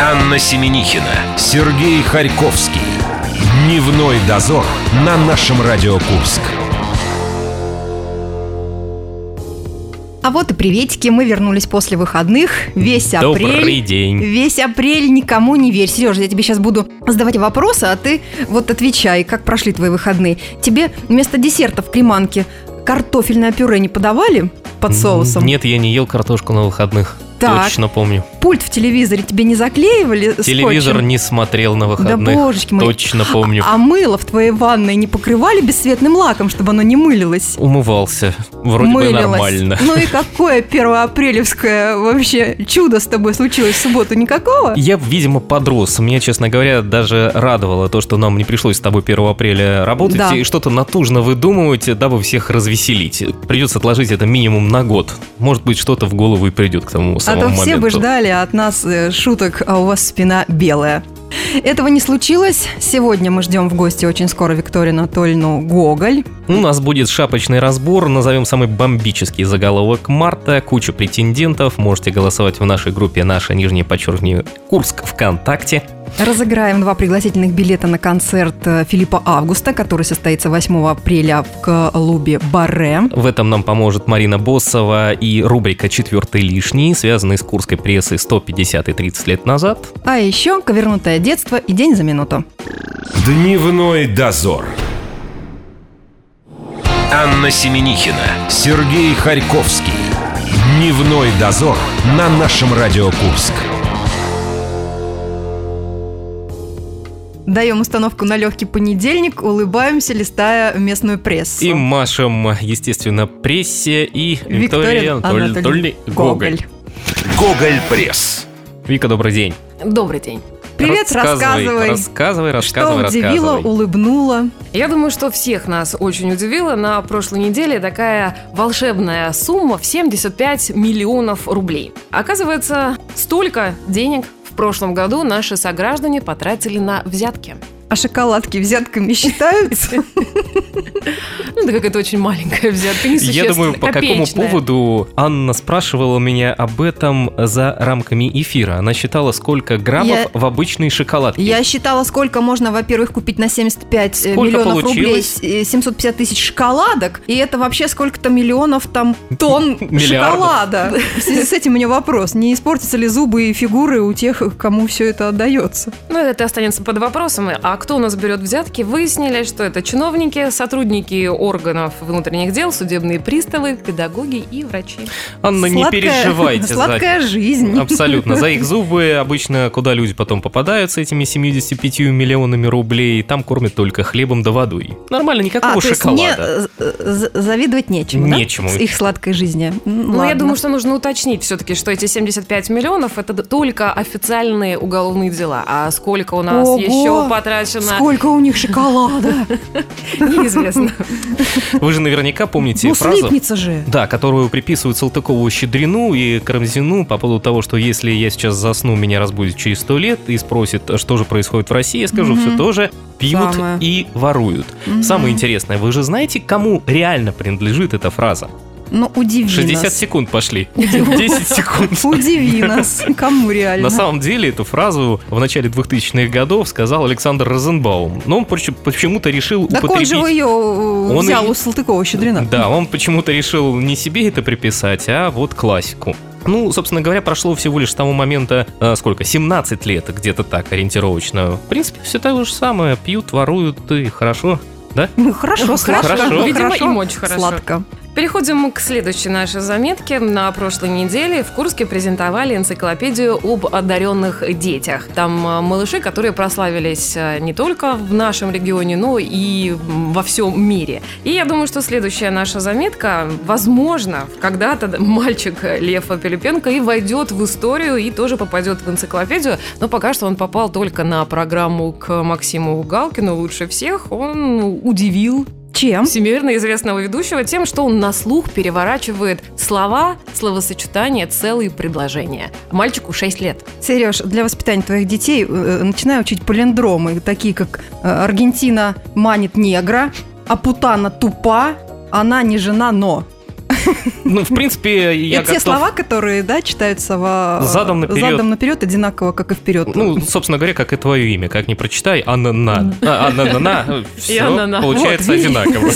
Анна Семенихина, Сергей Харьковский. Дневной дозор на нашем Радио Курск. А вот и приветики, мы вернулись после выходных, весь апрель. Добрый день. Весь апрель никому не верь. Сережа, я тебе сейчас буду задавать вопросы, а ты вот отвечай, как прошли твои выходные. Тебе вместо десерта в Креманке картофельное пюре не подавали под соусом? Нет, я не ел картошку на выходных. Так. Точно помню. Пульт в телевизоре тебе не заклеивали Телевизор скотчем? не смотрел на выходных. Да божечки мои. Точно помню. А мыло в твоей ванной не покрывали бесцветным лаком, чтобы оно не мылилось? Умывался. Вроде бы Мылилось. нормально. Ну и какое первоапрелевское вообще чудо с тобой случилось в субботу? Никакого? Я, видимо, подрос. Меня, честно говоря, даже радовало то, что нам не пришлось с тобой 1 апреля работать Да. и что-то натужно выдумывать, дабы всех развеселить. Придется отложить это минимум на год. Может быть, что-то в голову и придет к тому А самому то все бы моменту. От нас э, шуток, а у вас спина белая. Этого не случилось. Сегодня мы ждем в гости очень скоро Викторию Анатольевну Гоголь. У нас будет шапочный разбор, назовем самый бомбический заголовок марта, куча претендентов, можете голосовать в нашей группе «Наша нижнее подчеркивание Курск ВКонтакте». Разыграем два пригласительных билета на концерт э, Филиппа Августа, который состоится 8 апреля в клубе Барре. В этом нам поможет Марина Боссова и рубрика «Четвертый лишний», связанный с курской прессой 150 и 30 лет назад. А еще «Ковернутое детство» и «День за минуту». Дневной дозор. Анна Семенихина, Сергей Харьковский. Дневной дозор на нашем Радио Курск. Даем установку на легкий понедельник, улыбаемся, листая местную прессу. И машем, естественно, прессе и Виктория Анатоль- Анатольевна Гоголь. Гоголь Пресс. Вика, добрый день. Добрый день. Привет, рассказывай. Рассказывай, рассказывай, Что удивило, рассказывай. улыбнуло. Я думаю, что всех нас очень удивило на прошлой неделе такая волшебная сумма в 75 миллионов рублей. Оказывается, столько денег в прошлом году наши сограждане потратили на взятки. А шоколадки взятками считаются? Ну, да какая-то очень маленькая взятка, Я думаю, по какому поводу Анна спрашивала меня об этом за рамками эфира. Она считала, сколько граммов в обычной шоколадке. Я считала, сколько можно, во-первых, купить на 75 Сколько миллионов рублей, получилось? с- э, 750 тысяч шоколадок, и это вообще сколько-то миллионов там тонн шоколада. В связи с этим у меня вопрос, не испортятся ли зубы и фигуры у тех, кому все это отдается? Ну, это останется под вопросом. А кто у нас берет взятки? Выяснили, что это чиновники, сотрудники органов внутренних дел, судебные приставы, педагоги и врачи. Анна, не Сладкая- переживайте за Сладкая жизнь. Абсолютно. За их зубы обычно куда люди потом попадают с этими 75 миллионами рублей, там кормят только хлебом да водой. Нормально, никакого А, шоколада. мне э, завидовать нечему, да? Нечему. С их сладкой жизни. Ну, я думаю, что нужно уточнить все-таки, что эти 75 миллионов это только официальные уголовные дела. А сколько у нас Ого! еще потрачено, Сколько у них шоколада? неизвестно. Вы же наверняка помните Ну, фразу, слипнется же. да, которую приписывают Салтыкову Щедрину и Карамзину по поводу того, что если я сейчас засну, меня разбудит через сто лет и спросит, что же происходит в России, я скажу все то же, пьют Самое. и воруют. Самое интересное, вы же знаете, кому реально принадлежит эта фраза? Ну, удиви 60 нас. секунд пошли. 10 секунд. Удиви нас. Кому реально? На самом деле эту фразу в начале 2000-х годов сказал Александр Розенбаум. Но он поч- почему-то решил Так он употребить... же ее Он взял и- у Салтыкова-Щедрина. Да, он почему-то решил не себе это приписать, а вот классику. Ну, собственно говоря, прошло всего лишь с того момента, э, сколько, 17 лет, где-то так ориентировочно. В принципе, все то же самое. Пьют, воруют, и хорошо. Да? Ну, хорошо, сладко. Хорошо. Видимо, Хорошо, им очень хорошо. Сладко. Переходим к следующей нашей заметке. На прошлой неделе в Курске презентовали энциклопедию об одаренных детях. Там э, малыши, которые прославились э, не только в нашем регионе, но и во всем мире. И я думаю, что следующая наша заметка, возможно, когда-то мальчик Лев Пилипенко и войдет в историю и тоже попадет в энциклопедию. Но пока что он попал только на программу к Максиму Галкину лучше всех. Он удивил Чем? всемирно известного ведущего тем, что он на слух переворачивает слова, словосочетания, целые предложения. Мальчику 6 лет. Сереж, для воспитания твоих детей э, начинай учить палиндромы, такие как э, Аргентина манит негра, а путана тупа, она не жена, но. Ну, в принципе, я Это те готов... слова, которые, да, читаются во... Задом наперед. задом наперед одинаково, как и вперед. Ну, собственно говоря, как и твое имя. Как не прочитай, Анна-на. А, Анна-на. И Все получается одинаково.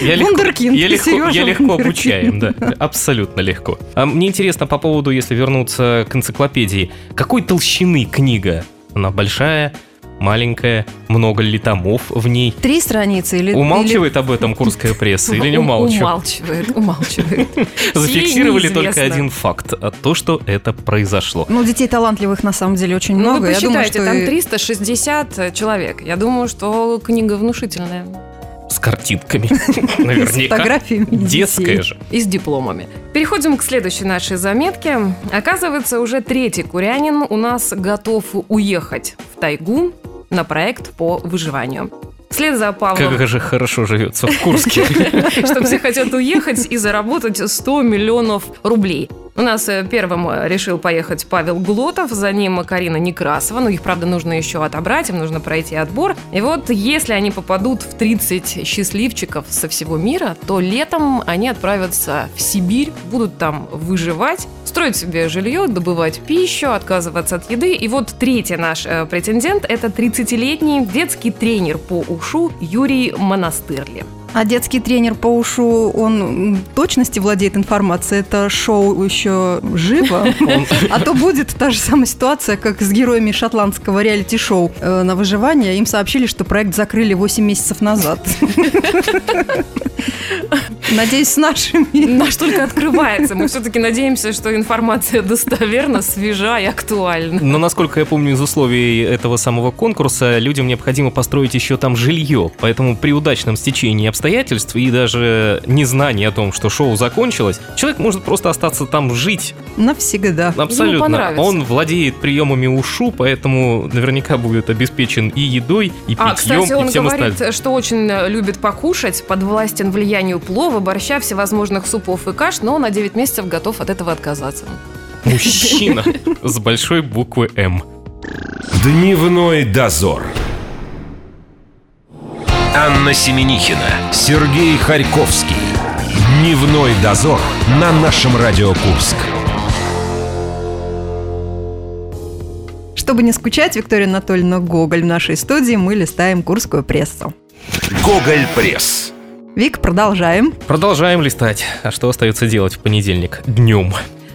Я легко, Вундеркинд, я легко, обучаем, да, абсолютно легко. А мне интересно по поводу, если вернуться к энциклопедии, какой толщины книга? Она большая, маленькая, много ли томов в ней? Три страницы или... Умалчивает об этом курская пресса или не умалчивает? Умалчивает, умалчивает. Зафиксировали только один факт, а то, что это произошло. или- Ну, детей талантливых на самом деле очень Ну, много. вы Я думаю, посчитайте, там и- 360 человек. Я думаю, что книга внушительная. С картинками. с Наверняка. фотографиями детей. Детская же. И с дипломами. Переходим к следующей нашей заметке. Оказывается, уже третий курянин у нас готов уехать в тайгу на проект по выживанию. Вслед за Павлом, Как же хорошо живется в Курске. что все хотят уехать и заработать 100 миллионов рублей. У нас э, первым э, решил поехать Павел Глотов, за ним Карина Некрасова. Ну, их, правда, нужно еще отобрать, им нужно пройти отбор. И вот если они попадут в 30 счастливчиков со всего мира, то летом они отправятся в Сибирь, будут там выживать, строить себе жилье, добывать пищу, отказываться от еды. И вот третий наш э, претендент – это 30-летний детский тренер по ушу Юрий Монастырли. А детский тренер по ушу, он точности владеет информацией. Это шоу еще живо. А то будет та же самая ситуация, как с героями шотландского реалити-шоу э, на выживание. Им сообщили, что проект закрыли 8 месяцев назад. Надеюсь, с нашими. Наш только открывается. Мы все-таки надеемся, что информация достоверна, свежа и актуальна. Но, насколько я помню из условий этого самого конкурса, людям необходимо построить еще там жилье. Поэтому при удачном стечении обстоятельств и даже незнании о том, что шоу закончилось, человек может просто остаться там жить. Навсегда. Абсолютно. Он владеет приемами ушу, поэтому наверняка будет обеспечен и едой, и питьем, А, кстати, он и всем говорит, остальным. что очень любит покушать, подвластен влиянию плова, борща, всевозможных супов и каш, но на 9 месяцев готов от этого отказаться. Мужчина с большой буквы М. Дневной дозор. Анна Семенихина, Сергей Харьковский. Дневной дозор на нашем Радио Курск. Чтобы не скучать, Виктория Анатольевна Гоголь в нашей студии, мы листаем курскую прессу. Гоголь Пресс. Вик, продолжаем. Продолжаем листать. А что остается делать в понедельник днем?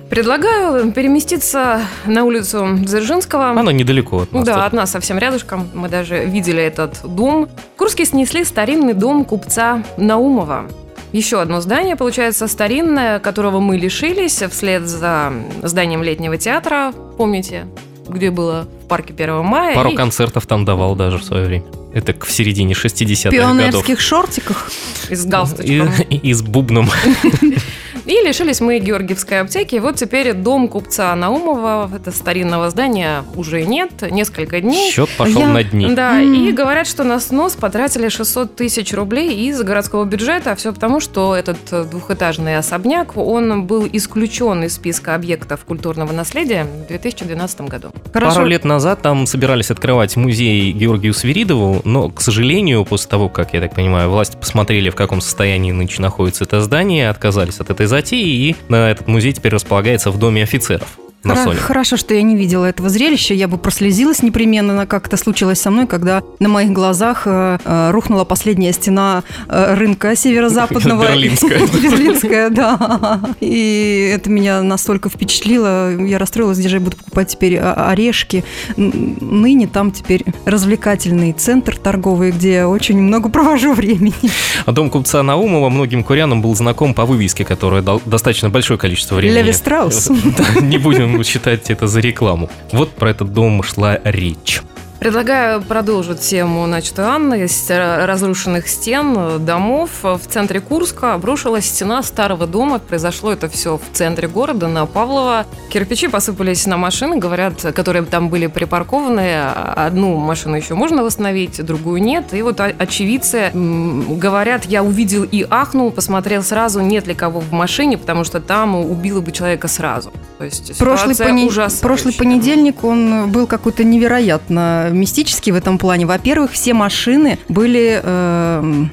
Предлагаю переместиться на улицу Дзержинского. Она недалеко от нас. Да, тут. от нас совсем рядышком. Мы даже видели этот дом. В Курске снесли старинный дом купца Наумова. Еще одно здание, получается, старинное, которого мы лишились вслед за зданием летнего театра. Помните, где было в парке 1 мая? Пару И- концертов там давал даже в свое время. Это в середине 60-х В годов. пионерских шортиках. И с И, галстучком. и- и с бубном. И лишились мы Георгиевской аптеки. Вот теперь дом купца Наумова, это старинного здания, уже нет. Несколько дней. Счет пошел Я- на дни. Да, М. и говорят, что на снос потратили 600 тысяч рублей из городского бюджета. А все потому, что этот э, двухэтажный особняк, он был исключен из списка объектов культурного наследия в 2012 году. Пару лет назад там собирались открывать музей Георгию Свиридову, но, к сожалению, после того, как, я так понимаю, власти посмотрели, в каком состоянии нынче находится это здание, отказались от этой затеи, и э, этот музей теперь располагается в Доме офицеров на Соне. Хорошо, что я не видела этого зрелища. Я бы прослезилась непременно, как это случилось со мной, когда на моих глазах э, э, рухнула последняя стена э, рынка северо-западного. Берлинская. Берлинская, да. И это меня настолько впечатлило. Я расстроилась, где же я буду покупать теперь о- орешки. Ныне там теперь развлекательный центр торговый, где я очень много провожу времени. А дом купца Наумова многим курянам был знаком по вывеске, которая дал достаточно большое количество времени. Леви Страус. Не будем считать это за рекламу. Вот про этот дом шла речь. Предлагаю продолжить тему начатую Анны э, разрушенных стен, э, домов. В центре Курска обрушилась стена старого дома. Произошло это все в центре города, на Павлова. Кирпичи посыпались на машины, говорят, которые там были припаркованы. Одну машину еще можно восстановить, другую нет. И вот очевидцы говорят, я увидел и ахнул, посмотрел сразу, нет ли кого в машине, потому что там убило бы человека сразу. То есть Прошлый, пони- прошлый понедельник он был какой-то невероятно мистический в этом плане. Во-первых, все машины были э,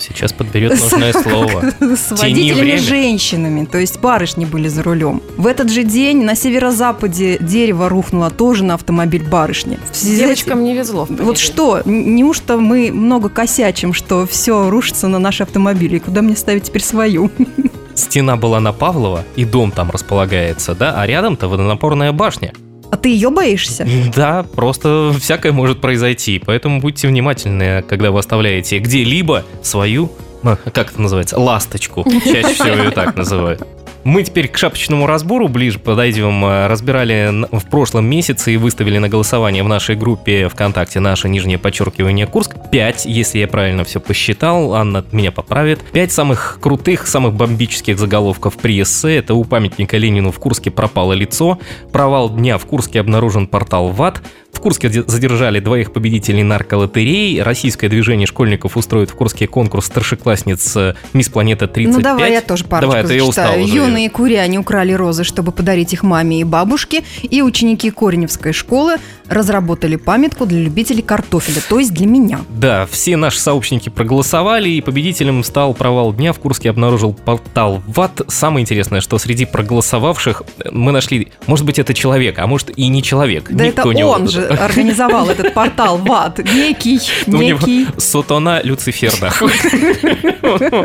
Сейчас подберет нужное слово. С Тяни время. водителями-женщинами, то есть барышни были за рулем. В этот же день на северо-западе дерево рухнуло тоже на автомобиль барышни. Девочкам не везло. в Вот что, неужто мы много косячим, что все рушится на наши автомобили? И куда мне ставить теперь свою? Стена была на Павлова, и дом там располагается, да, а рядом-то водонапорная башня. А ты ее боишься? Да, просто всякое может произойти, поэтому будьте внимательны, когда вы оставляете где-либо свою, а, как это называется, ласточку. Чаще всего ее так называют. Мы теперь к шапочному разбору ближе подойдем. Э, Разбирали в прошлом месяце и выставили на голосование в нашей группе ВКонтакте наше нижнее подчеркивание Курск. Пять, если я правильно все посчитал, Анна меня поправит. Пять самых крутых, самых бомбических заголовков при эссе. Это у памятника Ленину в Курске пропало лицо. Провал дня в Курске обнаружен портал ВАД. В Курске де- задержали двоих победителей нарколотерей. Российское движение школьников устроит в Курске конкурс старшеклассниц э, «Мисс Планета 35». Ну давай я тоже парочку Давай, а то я устал уже. Юные куряне украли розы, чтобы подарить их маме и бабушке, и ученики Кореневской школы разработали памятку для любителей картофеля, то есть для меня. Да, все наши сообщники проголосовали, и победителем стал провал дня. В Курске обнаружил портал ВАТ. Самое интересное, что среди проголосовавших э, мы нашли, может быть, это человек, а может и не человек. Да Никто это не- он же организовал этот портал ВАД. Некий, некий. Сотона Люцифер, да.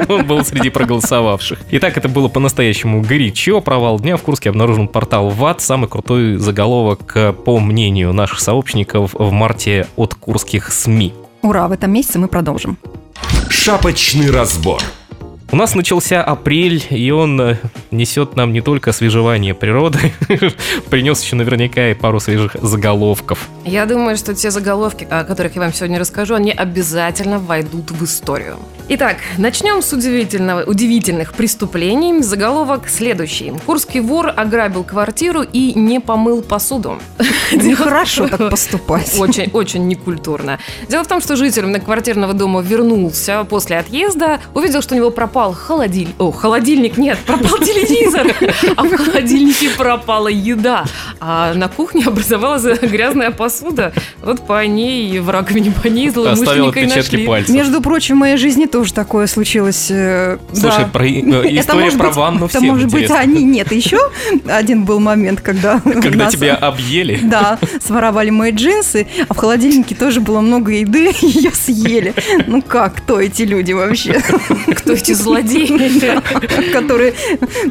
Он был среди проголосовавших. Итак, это было по-настоящему горячо. Провал дня в Курске обнаружен портал ВАТ. Самый крутой заголовок, э, по мнению наших сообщников, в марте от курских СМИ. Ура, в этом месяце мы продолжим. Шапочный разбор. У нас начался апрель, и он э, несет нам не только освежевание природы, принес еще наверняка и пару свежих заголовков. Я думаю, что те заголовки, о которых я вам сегодня расскажу, они обязательно войдут в историю. Итак, начнем с удивительного, удивительных преступлений. Заголовок следующий. Курский вор ограбил квартиру и не помыл посуду. Нехорошо так поступать. Очень, очень некультурно. Дело в том, что житель многоквартирного дома вернулся после отъезда, увидел, что у него пропал холодильник. О, холодильник нет, пропал телевизор. А в холодильнике пропала еда. А на кухне образовалась грязная посуда. Вот по ней, в раковине по ней Оставил злоумышленника и нашли. пальцев. Между прочим, в моей жизни тоже такое случилось. э, Слушай, да. про э, Это история может про быть- ванну Это может быть интересна. они. Нет, еще один был момент, когда Когда нас- тебя объели. Да, своровали мои джинсы, а в холодильнике тоже было много еды, и ее съели. Ну как, кто эти люди вообще, Кто эти злодеи? которые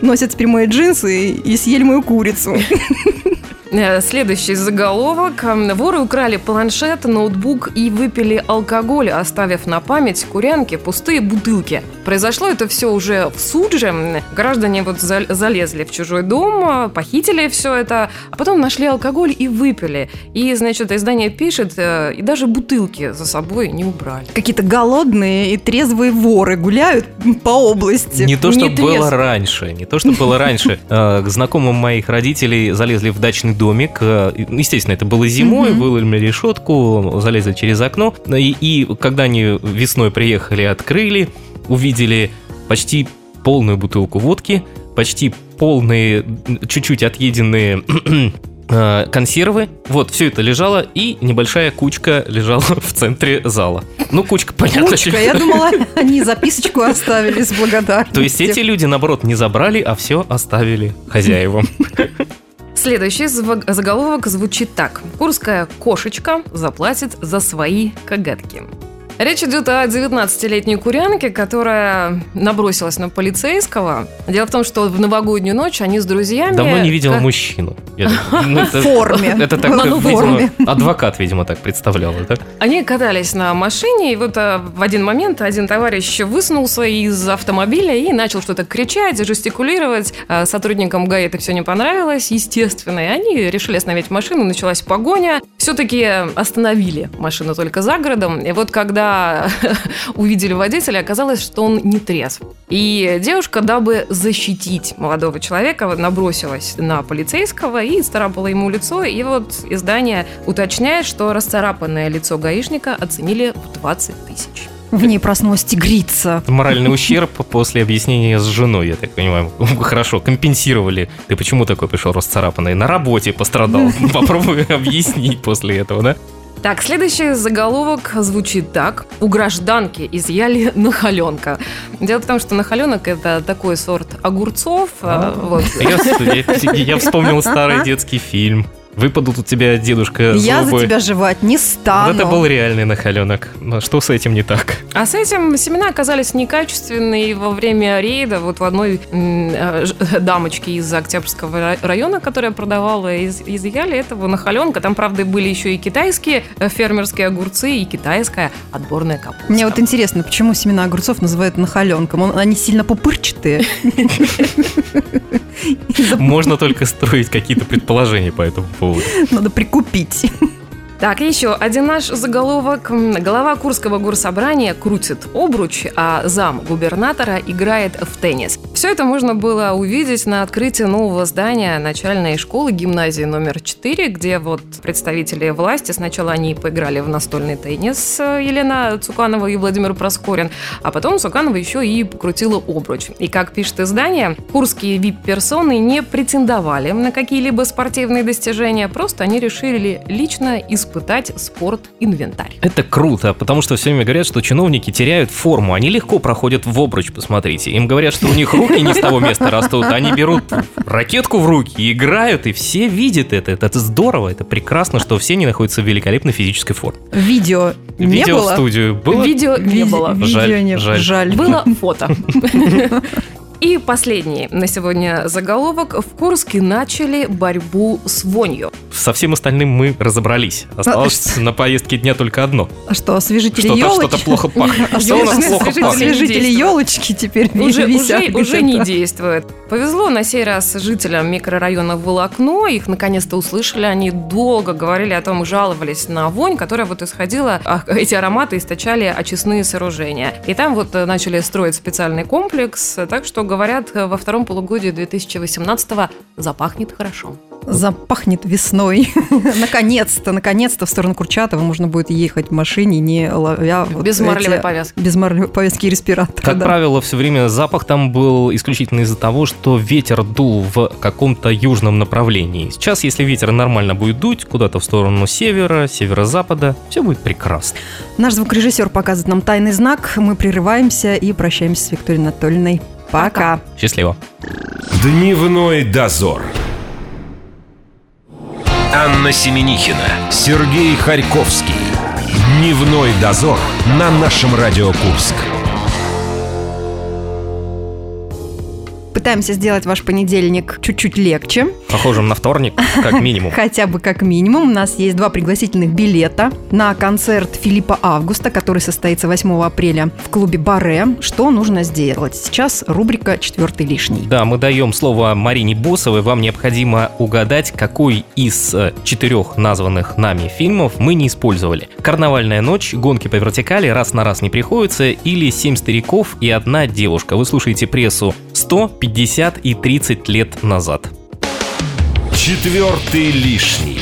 носят теперь мои джинсы и съели мою курицу? Э, Следующий заголовок. М, Воры украли планшет, ноутбук и выпили алкоголь, оставив на память курянки пустые бутылки. Произошло это все уже в Судже. Граждане вот за- залезли в чужой дом, э, похитили все это, а потом нашли алкоголь и выпили. И, значит, издание пишет, э, и даже бутылки за собой не убрали. Какие-то голодные и трезвые воры гуляют по области. Не то, что Не было раньше, не то, что было раньше. К знакомым моих родителей залезли в дачный домик. Э, Естественно, это было зимой, Мгм. выломили решетку, залезли через окно. И, и когда они весной приехали, открыли, увидели почти полную бутылку водки, почти полные, чуть-чуть отъеденные э, консервы. Вот, все это лежало, и небольшая кучка лежала в центре зала. Ну, кучка, понятно. Кучка, я думала, они записочку оставили с благодарностью. То есть эти люди, наоборот, не забрали, а все оставили хозяевам. Следующий заголовок звучит так. Курская кошечка заплатит за свои коготки. Речь идет о 19-летней курянке, которая набросилась на полицейского. Дело в том, что в новогоднюю ночь они с друзьями... Давно не видела ка- мужчину. Я ну, это- В форме. Это так, как, видимо, форме. адвокат, видимо, так представлял, да? Они катались на машине, и вот а, в один момент один товарищ высунулся из автомобиля и начал что-то кричать, жестикулировать. А Сотрудникам ГАИ это все не понравилось, естественно, и они решили остановить машину, началась погоня. Все-таки остановили машину только за городом, и вот когда увидели водителя, оказалось, что он не трезв. И девушка, дабы защитить молодого человека, набросилась на полицейского и царапала ему лицо. И вот издание уточняет, что расцарапанное лицо гаишника оценили в 20 тысяч. В ней проснулась тигрица. Моральный ущерб после объяснения с женой, я так понимаю. Хорошо, компенсировали. Ты почему такой пришел расцарапанный? На работе пострадал. Попробуй объяснить после этого, да? Так, следующий заголовок звучит так. У гражданки изъяли нахаленка. Дело в том, что нахаленок это такой сорт огурцов. а, вот. Я, я- я вспомнил старый детский фильм. Выпадут у тебя, дедушка, Я за зубы. тебя жевать не Вот стану. это был реальный нахаленок. Но что с этим не так? А с этим семена оказались некачественные во время рейда. Вот в одной э, дамочке из Октябрьского ра- района, которая продавала, из- изъяли этого нахаленка. Там, правда, были еще и китайские э, фермерские огурцы и китайская отборная капуста. Мне вот интересно, почему семена огурцов называют нахаленком? Он- Они сильно пупырчатые. Можно только строить какие-то предположения по этому поводу. Надо прикупить. Так, еще один наш заголовок. Глава Курского горсобрания крутит обруч, а зам губернатора играет в теннис. Все это можно было увидеть на открытии нового здания начальной школы гимназии номер 4, где вот представители власти, сначала они поиграли в настольный теннис э, Елена Цуканова и Владимир Проскорин, а потом Цуканова еще и покрутила обруч. И как пишет издание, курские вип-персоны не претендовали на какие-либо спортивные достижения, просто они решили лично испытать спорт-инвентарь. Это круто, потому что все время говорят, что чиновники теряют форму. Они легко проходят в обруч, посмотрите. Им говорят, что у них руки не с того места растут. Они берут ракетку в руки и играют, и все видят это. Это здорово, это прекрасно, что все они находятся в великолепной физической форме. Видео не Видео в было? студию было. Видео не Ви- было. Видео Жаль, не жаль. жаль. Было фото. И последний на сегодня заголовок. В Курске начали борьбу с вонью. Со всем остальным мы разобрались. Осталось на повестке дня только одно. А что, освежители Что-то елочки? что-то плохо пахнет. А Что нас Ёлочные плохо освежители пахнет? Освежители елочки теперь Уже, висят уже, уже не действует. Повезло на сей раз жителям микрорайона Волокно. Их наконец-то услышали. Они долго говорили о том, жаловались на вонь, которая вот исходила. а Эти ароматы источали очистные сооружения. И там вот э, начали строить специальный комплекс. Так что, говорят, э, во втором полугодии 2018-го запахнет хорошо. Запахнет весной. наконец-то, наконец-то в сторону Курчатова можно будет ехать в машине, не ловя вот Без марлевой эти- повязки. Без марлевой повязки и респиратора. Как да. правило, все время запах там был исключительно из-за того, что ветер дул в каком-то южном направлении. Сейчас, если ветер нормально будет дуть куда-то в сторону севера, северо-запада, все будет прекрасно. Наш звукорежиссер показывает нам тайный знак. Мы прерываемся и прощаемся с Викторией Анатольевной. Пока. Счастливо. Дневной дозор. Анна Семенихина, Сергей Харьковский. Дневной дозор на нашем Радио Курск. Пытаемся сделать ваш понедельник чуть-чуть легче. Похожим на вторник, как минимум. Хотя бы как минимум. У нас есть два пригласительных билета на концерт Филиппа Августа, который состоится 8 апреля в клубе Баре. Что нужно сделать? Сейчас рубрика «Четвертый лишний». Да, мы даем слово Марине Босовой. Вам необходимо угадать, какой из э, четырех названных нами фильмов мы не использовали. «Карнавальная ночь», «Гонки по вертикали», «Раз на раз не приходится» или «Семь стариков и одна девушка». Вы слушаете прессу 100, 50 и 30 лет назад. Четвертый лишний.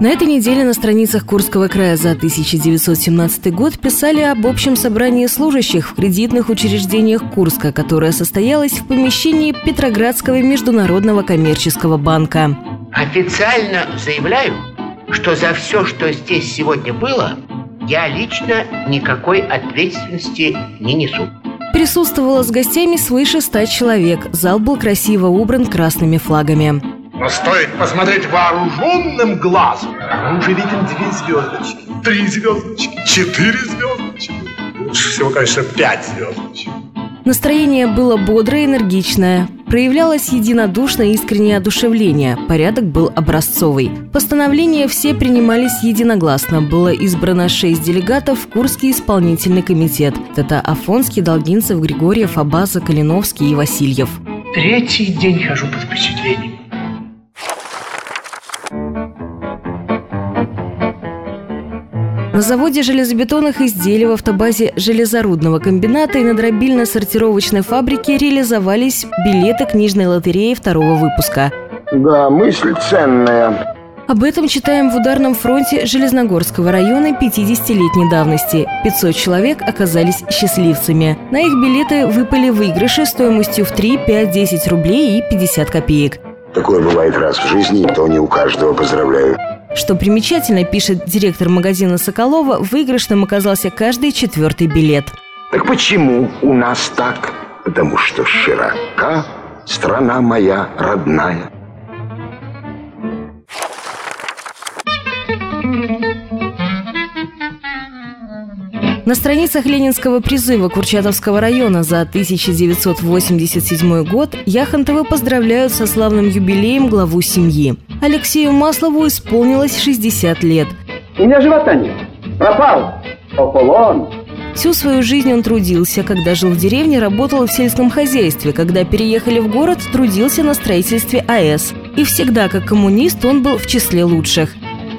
На этой неделе на страницах Курского края за 1917 год писали об общем собрании служащих в кредитных учреждениях Курска, которое состоялось в помещении Петроградского международного коммерческого банка. Официально заявляю, что за все, что здесь сегодня было, я лично никакой ответственности не несу. Присутствовало с гостями свыше ста человек. Зал был красиво убран красными флагами. Но стоит посмотреть вооруженным глазом. Мы уже видим две звездочки, три звездочки, четыре звездочки. Лучше всего, конечно, пять звездочек. Настроение было бодрое и энергичное. Проявлялось единодушное искреннее одушевление. Порядок был образцовый. Постановления все принимались единогласно. Было избрано шесть делегатов в Курский исполнительный комитет. Это Афонский, Долгинцев, Григорьев, Абаза, Калиновский и Васильев. Третий день хожу под впечатлением. На заводе железобетонных изделий в автобазе железорудного комбината и на дробильно-сортировочной фабрике реализовались билеты книжной лотереи второго выпуска. Да, мысль ценная. Об этом читаем в ударном фронте Железногорского района 50-летней давности. 500 человек оказались счастливцами. На их билеты выпали выигрыши стоимостью в 3, 5, 10 рублей и 50 копеек. Такое бывает раз в жизни, и то не у каждого поздравляю. Что примечательно, пишет директор магазина Соколова, выигрышным оказался каждый четвертый билет. Так почему у нас так? Потому что широка страна моя родная. На страницах Ленинского призыва Курчатовского района за 1987 год Яхонтовы поздравляют со славным юбилеем главу семьи. Алексею Маслову исполнилось 60 лет. У меня живота нет. Пропал. Ополон. Всю свою жизнь он трудился. Когда жил в деревне, работал в сельском хозяйстве. Когда переехали в город, трудился на строительстве АЭС. И всегда, как коммунист, он был в числе лучших.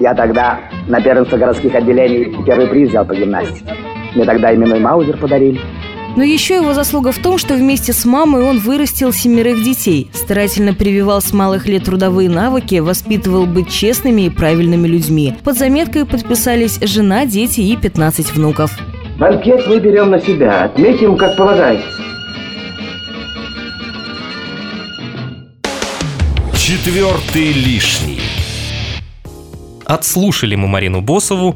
Я тогда на первенство городских отделений первый приз взял по гимнастике. Мне тогда именной Маузер подарили. Но еще его заслуга в том, что вместе с мамой он вырастил семерых детей, старательно прививал с малых лет трудовые навыки, воспитывал быть честными и правильными людьми. Под заметкой подписались жена, дети и 15 внуков. Банкет мы берем на себя, отметим, как полагается. Четвертый лишний. Отслушали мы Марину Босову.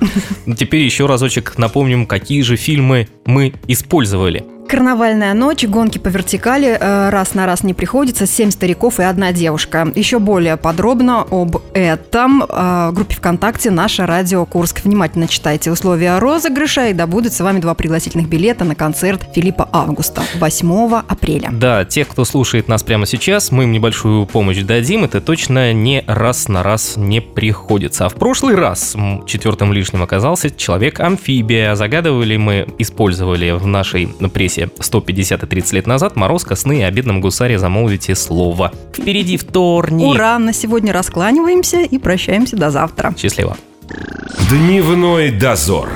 Теперь еще разочек напомним, какие же фильмы мы использовали. Карнавальная ночь, гонки по вертикали, э, раз на раз не приходится, семь стариков и одна девушка. Еще более подробно об этом э, в группе ВКонтакте «Наше радио Курск». Внимательно читайте условия розыгрыша и добудут с вами два пригласительных билета на концерт Филиппа Августа 8 апреля. Да, те, кто слушает нас прямо сейчас, мы им небольшую помощь дадим. Это точно не раз на раз не приходится. А в прошлый раз четвертым лишним оказался человек-амфибия. Загадывали мы, использовали в нашей прессе пьесе 150 и 30 лет назад «Морозко, сны и о бедном гусаре замолвите слово». Впереди вторник. Ура! На сегодня раскланиваемся и прощаемся до завтра. Счастливо. Дневной дозор.